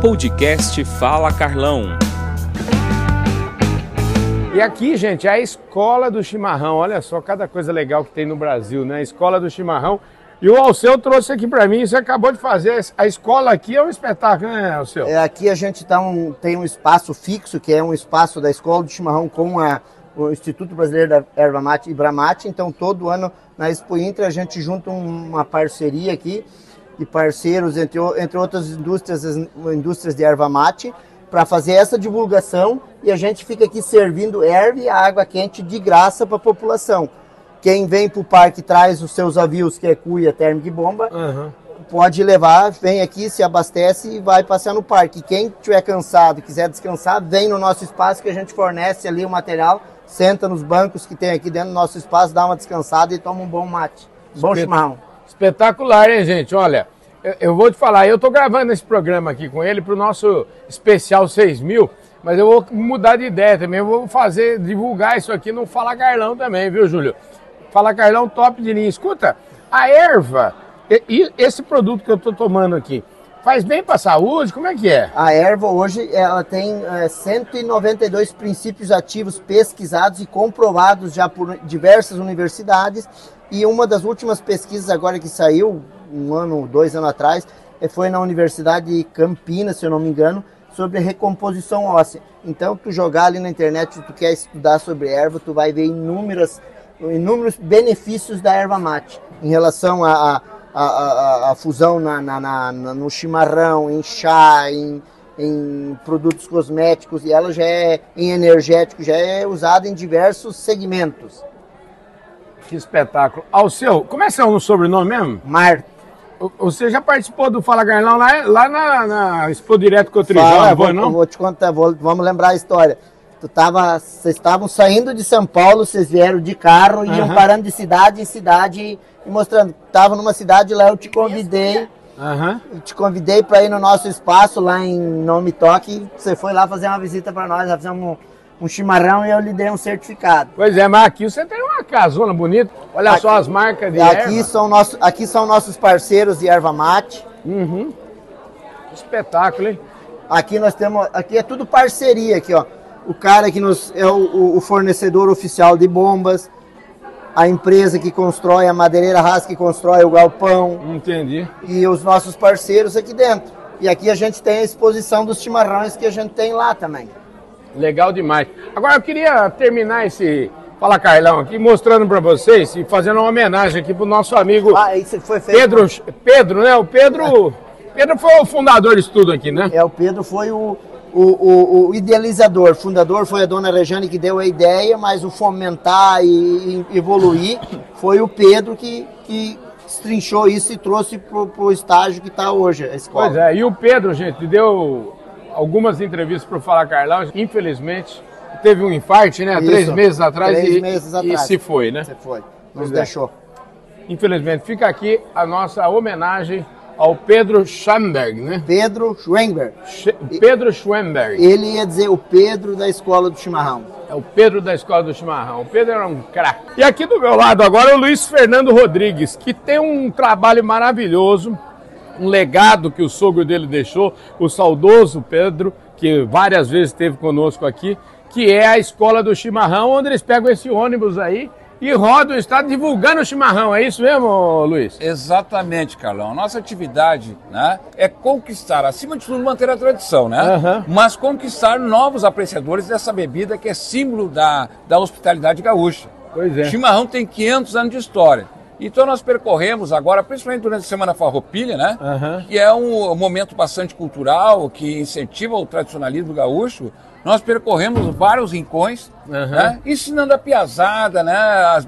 Podcast Fala Carlão. E aqui, gente, é a escola do chimarrão. Olha só cada coisa legal que tem no Brasil, né? A escola do chimarrão. E o Alceu trouxe aqui para mim, você acabou de fazer. A escola aqui é um espetáculo, né, Alceu? É, aqui a gente tá um, tem um espaço fixo, que é um espaço da escola do chimarrão com a, o Instituto Brasileiro da Erva Mate e Bramate. Então, todo ano na Expo Inter a gente junta uma parceria aqui de parceiros, entre, entre outras indústrias, as indústrias de erva mate, para fazer essa divulgação e a gente fica aqui servindo erva e água quente de graça para a população. Quem vem para o parque traz os seus avios, que é cuia, térmica e bomba, uhum. pode levar, vem aqui, se abastece e vai passear no parque. Quem estiver cansado, quiser descansar, vem no nosso espaço que a gente fornece ali o material, senta nos bancos que tem aqui dentro do nosso espaço, dá uma descansada e toma um bom mate. Bom chimarrão. Espetacular, hein, gente? Olha, eu, vou te falar, eu estou gravando esse programa aqui com ele para o nosso especial 6000, mas eu vou mudar de ideia também. Eu vou fazer, divulgar isso aqui no Fala Carlão também, viu, Júlio? Fala Carlão, top de linha. Escuta, a erva, esse produto que eu estou tomando aqui, Faz bem para a saúde? Como é que é? A erva hoje ela tem é, 192 princípios ativos pesquisados e comprovados já por diversas universidades e uma das últimas pesquisas agora que saiu, um ano, dois anos atrás, eh, foi na Universidade de Campinas, se eu não me engano, sobre recomposição óssea. Então, tu jogar ali na internet, se tu quer estudar sobre erva, tu vai ver inúmeras, inúmeros benefícios da erva mate em relação a, a, a, a fusão na, na, na, no chimarrão, em chá, em, em produtos cosméticos e ela já é em energético, já é usada em diversos segmentos. Que espetáculo. Alceu, como é que é sobrenome mesmo? Marta. Você já participou do Fala Garlão lá, lá na, na Expo Direto Cotrijal, Fala, vou, não? Vou te contar, vou, vamos lembrar a história. Tu tava, vocês estavam saindo de São Paulo, vocês vieram de carro, iam uhum. parando de cidade em cidade e mostrando. Tava numa cidade lá, eu te convidei. Uhum. Te convidei para ir no nosso espaço lá em Nome Toque. Você foi lá fazer uma visita para nós, fizemos um, um chimarrão e eu lhe dei um certificado. Pois é, mas aqui você tem uma casona bonita. Olha aqui, só as marcas de aqui erva. São nosso, aqui são nossos parceiros de erva mate. Uhum. Espetáculo, hein? Aqui nós temos. Aqui é tudo parceria aqui, ó. O cara que nos é o, o fornecedor oficial de bombas, a empresa que constrói, a madeireira Haas que constrói o galpão. Entendi. E os nossos parceiros aqui dentro. E aqui a gente tem a exposição dos chimarrões que a gente tem lá também. Legal demais. Agora eu queria terminar esse Fala Carlão aqui mostrando para vocês e fazendo uma homenagem aqui pro nosso amigo ah, isso foi feito, Pedro, Pedro, né? O Pedro, Pedro foi o fundador disso tudo aqui, né? É, o Pedro foi o, o, o, o idealizador, fundador foi a dona Rejane que deu a ideia, mas o fomentar e, e evoluir foi o Pedro que, que estrinchou isso e trouxe pro, pro estágio que está hoje a escola. Pois é, e o Pedro, gente, deu algumas entrevistas para o Fala Carlão. Infelizmente, teve um infarte, né? Isso, três meses atrás. Três e, meses atrás. E se foi, né? Se foi. Nos deixou. Infelizmente, fica aqui a nossa homenagem ao Pedro Schwemberg, né? Pedro Schwemberg. Pedro Schwemberg. Ele ia dizer o Pedro da escola do chimarrão. É o Pedro da escola do chimarrão. O Pedro era um craque. E aqui do meu lado agora é o Luiz Fernando Rodrigues, que tem um trabalho maravilhoso um legado que o sogro dele deixou, o saudoso Pedro, que várias vezes esteve conosco aqui, que é a escola do chimarrão, onde eles pegam esse ônibus aí e rodam o estado divulgando o chimarrão. É isso mesmo, Luiz? Exatamente, Carlão. A nossa atividade né, é conquistar, acima de tudo, manter a tradição, né? Uhum. Mas conquistar novos apreciadores dessa bebida que é símbolo da, da hospitalidade gaúcha. Pois é. O chimarrão tem 500 anos de história. Então nós percorremos agora, principalmente durante a Semana Farroupilha, né? Uhum. Que é um momento bastante cultural, que incentiva o tradicionalismo gaúcho. Nós percorremos vários rincões, uhum. né? ensinando a piazada, né? As,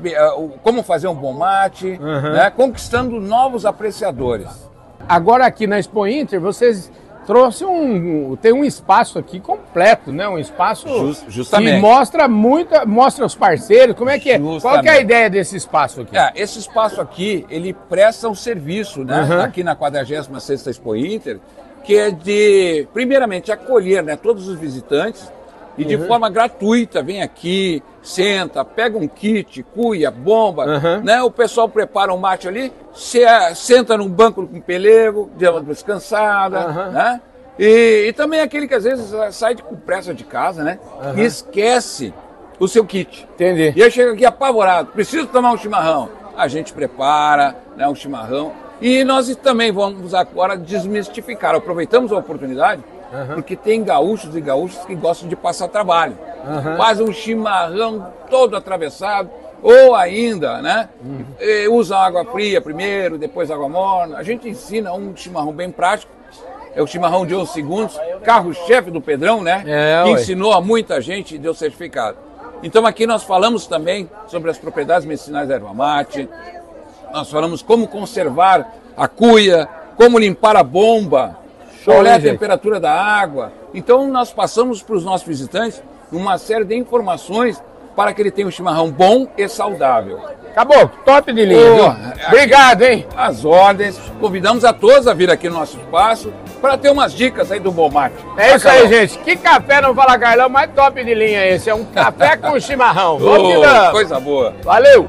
como fazer um bom mate, uhum. né? conquistando novos apreciadores. Agora aqui na Expo Inter, vocês trouxe um tem um espaço aqui completo, né? Um espaço Just, justamente. que mostra muita, mostra os parceiros, como é que é? Justamente. Qual que é a ideia desse espaço aqui? É, esse espaço aqui, ele presta um serviço, né? Uhum. Aqui na 46ª Expo Inter, que é de primeiramente acolher, né, todos os visitantes e de uhum. forma gratuita, vem aqui, senta, pega um kit, cuia, bomba, uhum. né? O pessoal prepara um mate ali, se, senta num banco com pelego, deu uma descansada, uhum. né? E, e também aquele que às vezes sai com pressa de casa, né? E esquece o seu kit. Entendi. E aí chega aqui apavorado, preciso tomar um chimarrão. A gente prepara né, um chimarrão. E nós também vamos agora desmistificar. Aproveitamos a oportunidade, porque tem gaúchos e gaúchos que gostam de passar trabalho. Faz um chimarrão todo atravessado, ou ainda, né? eh, Usa água fria primeiro, depois água morna. A gente ensina um chimarrão bem prático. É o chimarrão de 11 segundos, carro-chefe do Pedrão, né? É, que ué. ensinou a muita gente e deu certificado. Então aqui nós falamos também sobre as propriedades medicinais da erva mate, nós falamos como conservar a cuia, como limpar a bomba, Show, qual é a hein, gente? temperatura da água. Então nós passamos para os nossos visitantes uma série de informações para que ele tenha um chimarrão bom e saudável. Acabou, top de linha. É- Obrigado, hein? As ordens, convidamos a todos a vir aqui no nosso espaço para ter umas dicas aí do bom mate. É isso aí, gente. Que café não fala Carlão, mais top de linha esse. É um café com chimarrão. Vamos que vamos. coisa boa. Valeu!